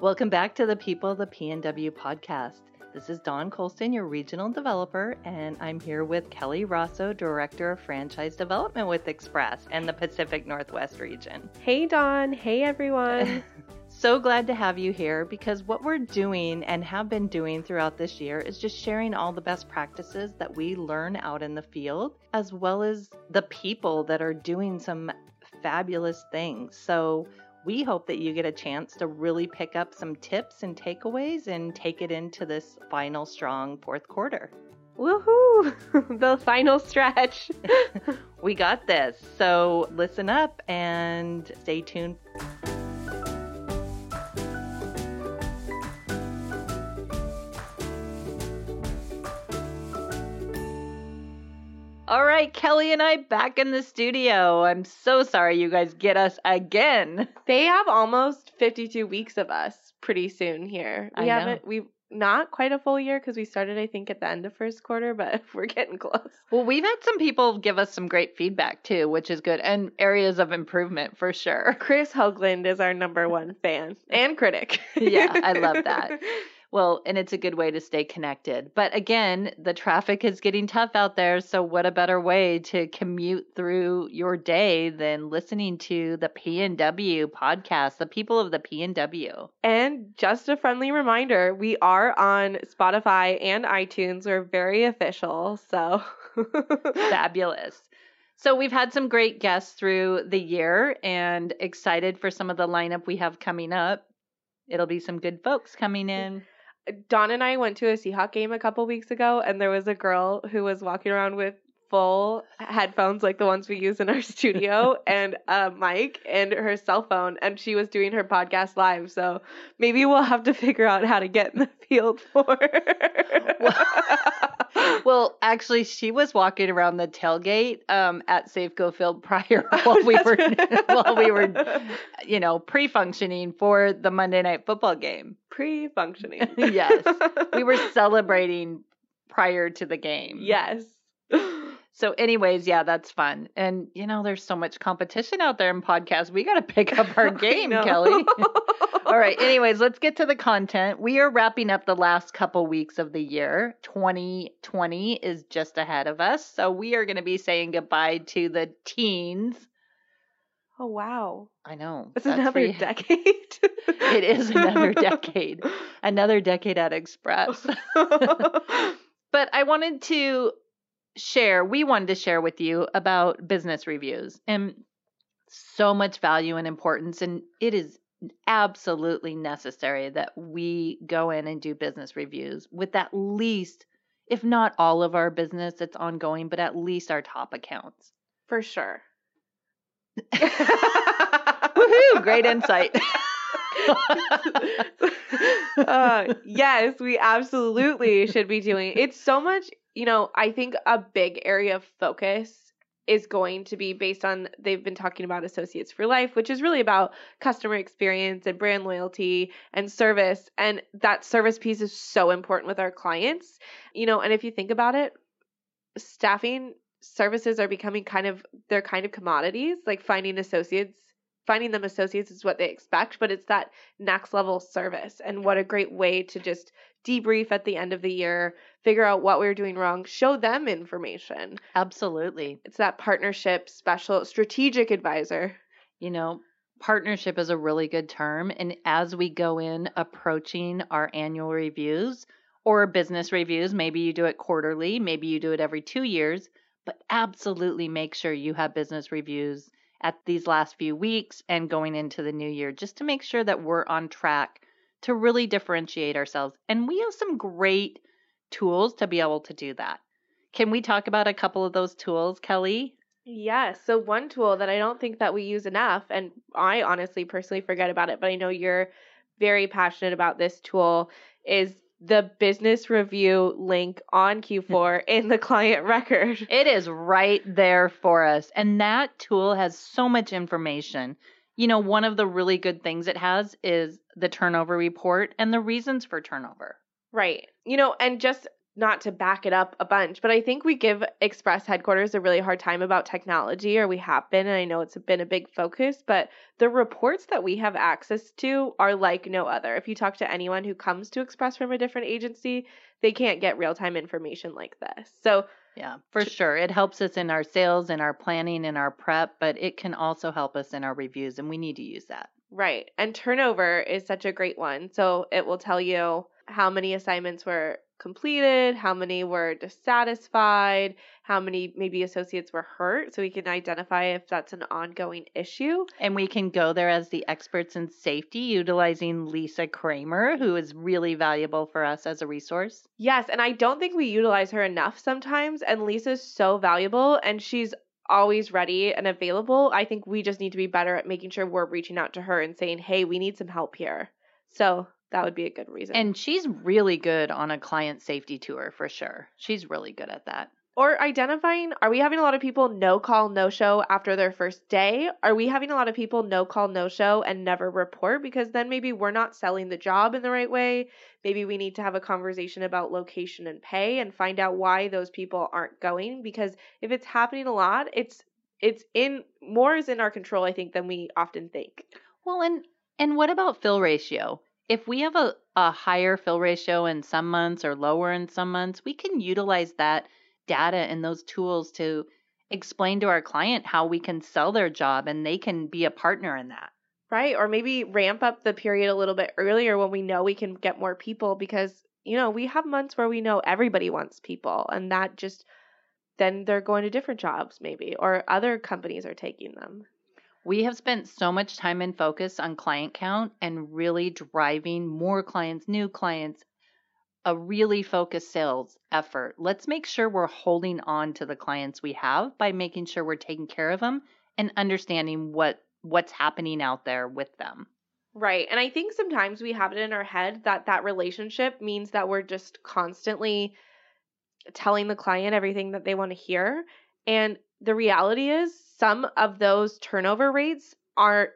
Welcome back to the People of the PNW podcast. This is Don Colston, your regional developer, and I'm here with Kelly Rosso, Director of Franchise Development with Express and the Pacific Northwest region. Hey, Don. Hey, everyone. so glad to have you here because what we're doing and have been doing throughout this year is just sharing all the best practices that we learn out in the field, as well as the people that are doing some fabulous things. So, we hope that you get a chance to really pick up some tips and takeaways and take it into this final strong fourth quarter. Woohoo! the final stretch. we got this. So listen up and stay tuned. All right, Kelly and I back in the studio. I'm so sorry you guys get us again. They have almost 52 weeks of us pretty soon here. We I haven't we've not quite a full year because we started I think at the end of first quarter, but we're getting close. Well, we've had some people give us some great feedback too, which is good, and areas of improvement for sure. Chris Hoagland is our number one fan and critic. yeah, I love that. Well, and it's a good way to stay connected. But again, the traffic is getting tough out there. So, what a better way to commute through your day than listening to the PNW podcast, the people of the PNW. And just a friendly reminder we are on Spotify and iTunes. We're very official. So, fabulous. So, we've had some great guests through the year and excited for some of the lineup we have coming up. It'll be some good folks coming in. Don and I went to a Seahawk game a couple weeks ago, and there was a girl who was walking around with full headphones like the ones we use in our studio and a mic and her cell phone and she was doing her podcast live. So maybe we'll have to figure out how to get in the field for her. Well, well, actually she was walking around the tailgate um, at Safeco Field prior while we were while we were you know pre-functioning for the Monday night football game. Pre-functioning. Yes. We were celebrating prior to the game. Yes so, anyways, yeah, that's fun. And, you know, there's so much competition out there in podcasts. We got to pick up our game, Kelly. All right. Anyways, let's get to the content. We are wrapping up the last couple weeks of the year. 2020 is just ahead of us. So, we are going to be saying goodbye to the teens. Oh, wow. I know. It's another pretty... decade. it is another decade. Another decade at Express. but I wanted to share, we wanted to share with you about business reviews and so much value and importance. And it is absolutely necessary that we go in and do business reviews with at least, if not all of our business that's ongoing, but at least our top accounts. For sure. Woohoo! Great insight. uh, yes, we absolutely should be doing. It's so much you know, I think a big area of focus is going to be based on they've been talking about associates for life which is really about customer experience and brand loyalty and service. And that service piece is so important with our clients you know and if you think about it staffing services are becoming kind of they're kind of commodities. Like finding associates finding them associates is what they expect but it's that next level service. And what a great way to just debrief at the end of the year, figure out what we were doing wrong, show them information. Absolutely. It's that partnership, special, strategic advisor. You know, partnership is a really good term. And as we go in approaching our annual reviews or business reviews, maybe you do it quarterly, maybe you do it every two years, but absolutely make sure you have business reviews at these last few weeks and going into the new year just to make sure that we're on track to really differentiate ourselves. And we have some great tools to be able to do that. Can we talk about a couple of those tools, Kelly? Yes. So one tool that I don't think that we use enough, and I honestly personally forget about it, but I know you're very passionate about this tool, is the business review link on Q4 in the client record. It is right there for us. And that tool has so much information you know, one of the really good things it has is the turnover report and the reasons for turnover. Right. You know, and just not to back it up a bunch, but I think we give Express headquarters a really hard time about technology, or we have been, and I know it's been a big focus, but the reports that we have access to are like no other. If you talk to anyone who comes to Express from a different agency, they can't get real time information like this. So, yeah, for sure. It helps us in our sales and our planning and our prep, but it can also help us in our reviews, and we need to use that. Right. And turnover is such a great one. So it will tell you how many assignments were completed, how many were dissatisfied, how many maybe associates were hurt, so we can identify if that's an ongoing issue. And we can go there as the experts in safety, utilizing Lisa Kramer, who is really valuable for us as a resource. Yes, and I don't think we utilize her enough sometimes, and Lisa's so valuable, and she's always ready and available. I think we just need to be better at making sure we're reaching out to her and saying, hey, we need some help here. So that would be a good reason. And she's really good on a client safety tour for sure. She's really good at that. Or identifying are we having a lot of people no call, no show after their first day? Are we having a lot of people no call, no show and never report? Because then maybe we're not selling the job in the right way. Maybe we need to have a conversation about location and pay and find out why those people aren't going. Because if it's happening a lot, it's it's in more is in our control, I think, than we often think. Well, and and what about fill ratio? If we have a, a higher fill ratio in some months or lower in some months, we can utilize that data and those tools to explain to our client how we can sell their job and they can be a partner in that. Right. Or maybe ramp up the period a little bit earlier when we know we can get more people because, you know, we have months where we know everybody wants people and that just then they're going to different jobs maybe or other companies are taking them. We have spent so much time and focus on client count and really driving more clients, new clients, a really focused sales effort. Let's make sure we're holding on to the clients we have by making sure we're taking care of them and understanding what what's happening out there with them. Right. And I think sometimes we have it in our head that that relationship means that we're just constantly telling the client everything that they want to hear. And the reality is some of those turnover rates aren't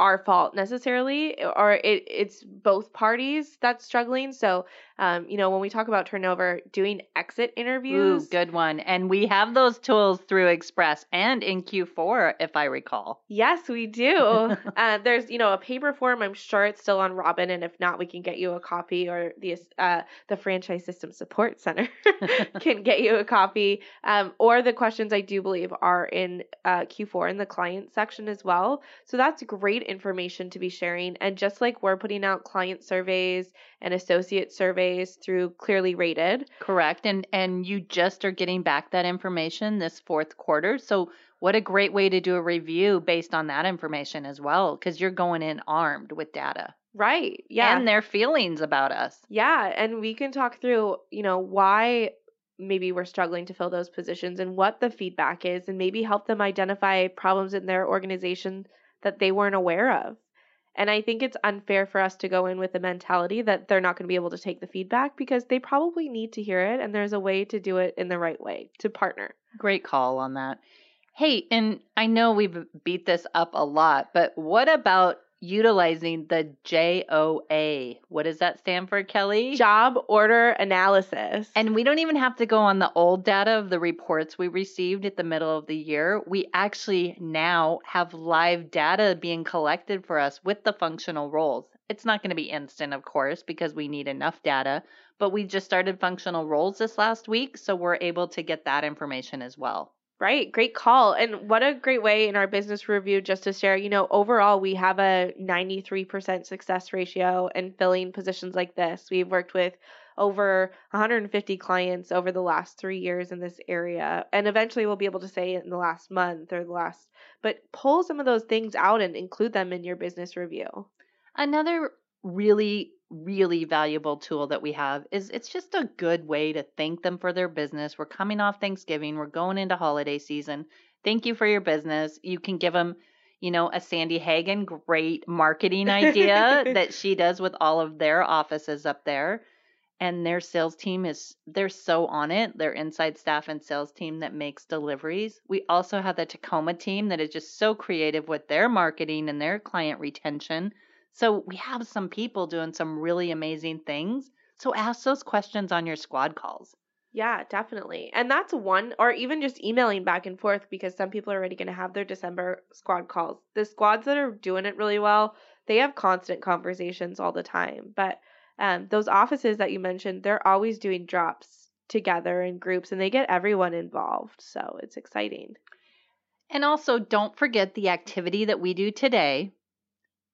our fault necessarily or it, it's both parties that's struggling. So um, you know when we talk about turnover doing exit interviews Ooh, good one. And we have those tools through express and in q4 if i recall. Yes we do. Uh, there's you know a paper form. I'm sure it's still on robin and if not we can get you a copy or the uh, the franchise system support center can get you a copy. Um, or the questions i do believe are in uh, q4 in the client section as well. So that's great great information to be sharing. And just like we're putting out client surveys and associate surveys through Clearly Rated. Correct. And and you just are getting back that information this fourth quarter. So what a great way to do a review based on that information as well because you're going in armed with data. Right. Yeah. And their feelings about us. Yeah, and we can talk through, you know, why maybe we're struggling to fill those positions and what the feedback is and maybe help them identify problems in their organization that they weren't aware of. And I think it's unfair for us to go in with the mentality that they're not going to be able to take the feedback because they probably need to hear it and there's a way to do it in the right way to partner. Great call on that. Hey, and I know we've beat this up a lot, but what about utilizing the JOA. What does that stand for, Kelly? Job order analysis. And we don't even have to go on the old data of the reports we received at the middle of the year. We actually now have live data being collected for us with the functional roles. It's not going to be instant, of course, because we need enough data, but we just started functional roles this last week, so we're able to get that information as well. Right. Great call. And what a great way in our business review just to share, you know, overall, we have a 93% success ratio in filling positions like this. We've worked with over 150 clients over the last three years in this area. And eventually we'll be able to say in the last month or the last, but pull some of those things out and include them in your business review. Another really really valuable tool that we have is it's just a good way to thank them for their business. We're coming off Thanksgiving, we're going into holiday season. Thank you for your business. You can give them, you know, a Sandy Hagen great marketing idea that she does with all of their offices up there. And their sales team is they're so on it. Their inside staff and sales team that makes deliveries. We also have the Tacoma team that is just so creative with their marketing and their client retention so we have some people doing some really amazing things. So ask those questions on your squad calls. Yeah, definitely. And that's one, or even just emailing back and forth because some people are already going to have their December squad calls. The squads that are doing it really well, they have constant conversations all the time. But um, those offices that you mentioned, they're always doing drops together in groups and they get everyone involved. So it's exciting. And also, don't forget the activity that we do today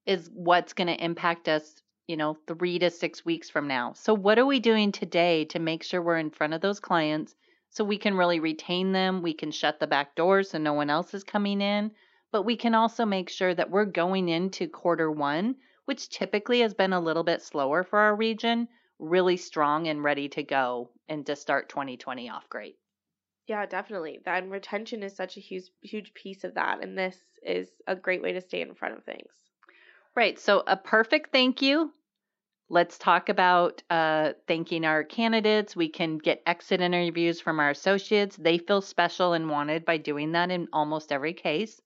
is what's going to impact us, you know, three to six weeks from now. So, what are we doing today to make sure we're in front of those clients so we can really retain them? We can shut the back door so no one else is coming in, but we can also make sure that we're going into quarter one, which typically has been a little bit slower for our region, really strong and ready to go and to start 2020 off great. Yeah, definitely. That retention is such a huge huge piece of that and this is a great way to stay in front of things. Right. So a perfect thank you. Let's talk about uh, thanking our candidates. We can get exit interviews from our associates. They feel special and wanted by doing that in almost every case.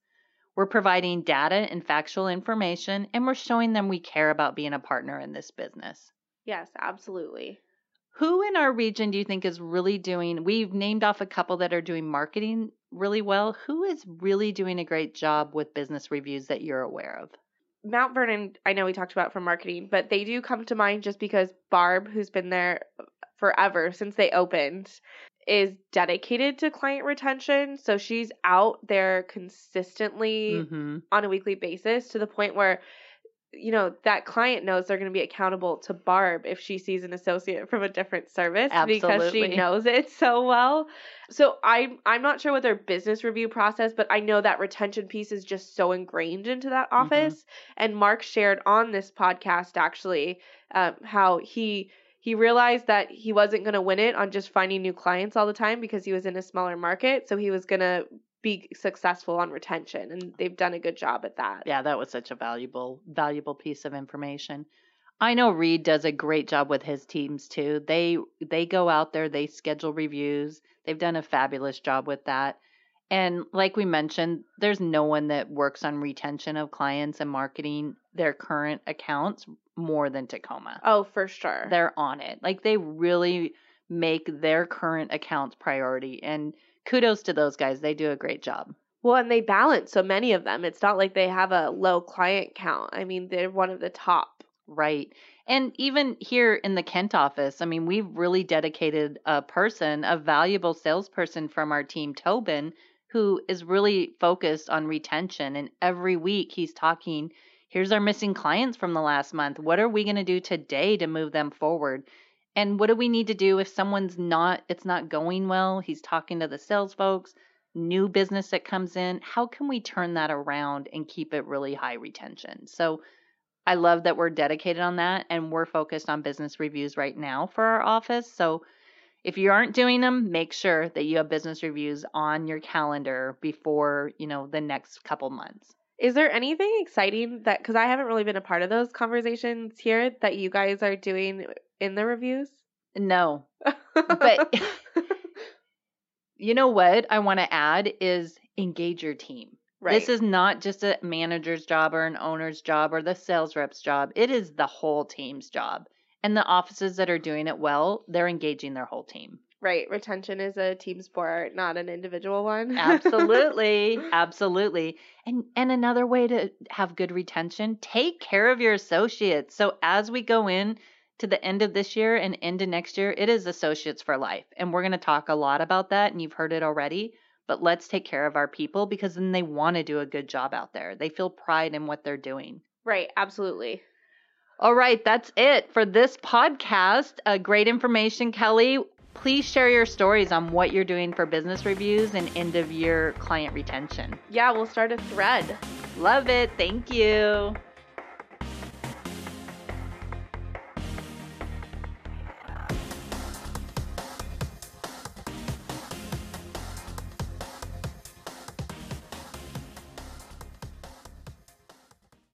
We're providing data and factual information, and we're showing them we care about being a partner in this business. Yes, absolutely. Who in our region do you think is really doing? We've named off a couple that are doing marketing really well. Who is really doing a great job with business reviews that you're aware of? Mount Vernon, I know we talked about for marketing, but they do come to mind just because Barb, who's been there forever since they opened, is dedicated to client retention. So she's out there consistently Mm-hmm. on a weekly basis to the point where you know that client knows they're going to be accountable to Barb if she sees an associate from a different service because she knows it so well. So I'm I'm not sure what their business review process, but I know that retention piece is just so ingrained into that Mhm. office. And Mark shared on this podcast actually um, how he he realized that he wasn't going to win it on just finding new clients all the time because he was in a smaller market. So he was going to be successful on retention, and they've done a good job at that. Yeah, that was such a valuable valuable piece of information. I know Reed does a great job with his teams too. They they go out there, they schedule reviews. They've done a fabulous job with that. And like we mentioned, there's no one that works on retention of clients and marketing their current accounts more than Tacoma. Oh, for sure. They're on it. Like they really make their current accounts priority and kudos to those guys. They do a great job. Well, and they balance so many of them. It's not like they have a low client count. I mean, they're one of the top. Right. And even here in the Kent office, I mean, we've really dedicated a person, a valuable salesperson from our team, Tobin, who is really focused on retention. And every week he's talking, here's our missing clients from the last month. What are we going to do today to move them forward? And what do we need to do if someone's not, it's not going well? He's talking to the sales folks, new business that comes in. How can we turn that around and keep it really high retention? So, I love that we're dedicated on that and we're focused on business reviews right now for our office. So if you aren't doing them, make sure that you have business reviews on your calendar before, you know, the next couple months. Is there anything exciting that, because I haven't really been a part of those conversations here, that you guys are doing in the reviews? No. But- You know what I want to add is engage your team. right. This is not just a manager's job or an owner's job or the sales rep's job. It is the whole team's job. And the offices that are doing it well, they're engaging their whole team. right. Retention is a team sport, not an individual one. absolutely absolutely and and another way to have good retention take care of your associates so as we go in to the end of this year and into next year it is associates for life and we're going to talk a lot about that and you've heard it already but let's take care of our people because then they want to do a good job out there they feel pride in what they're doing right. Absolutely. all right that's it for this podcast uh, great information kelly please share your stories on what you're doing for business reviews and end of year client retention Yeah, we'll start a thread. Love it. Thank you.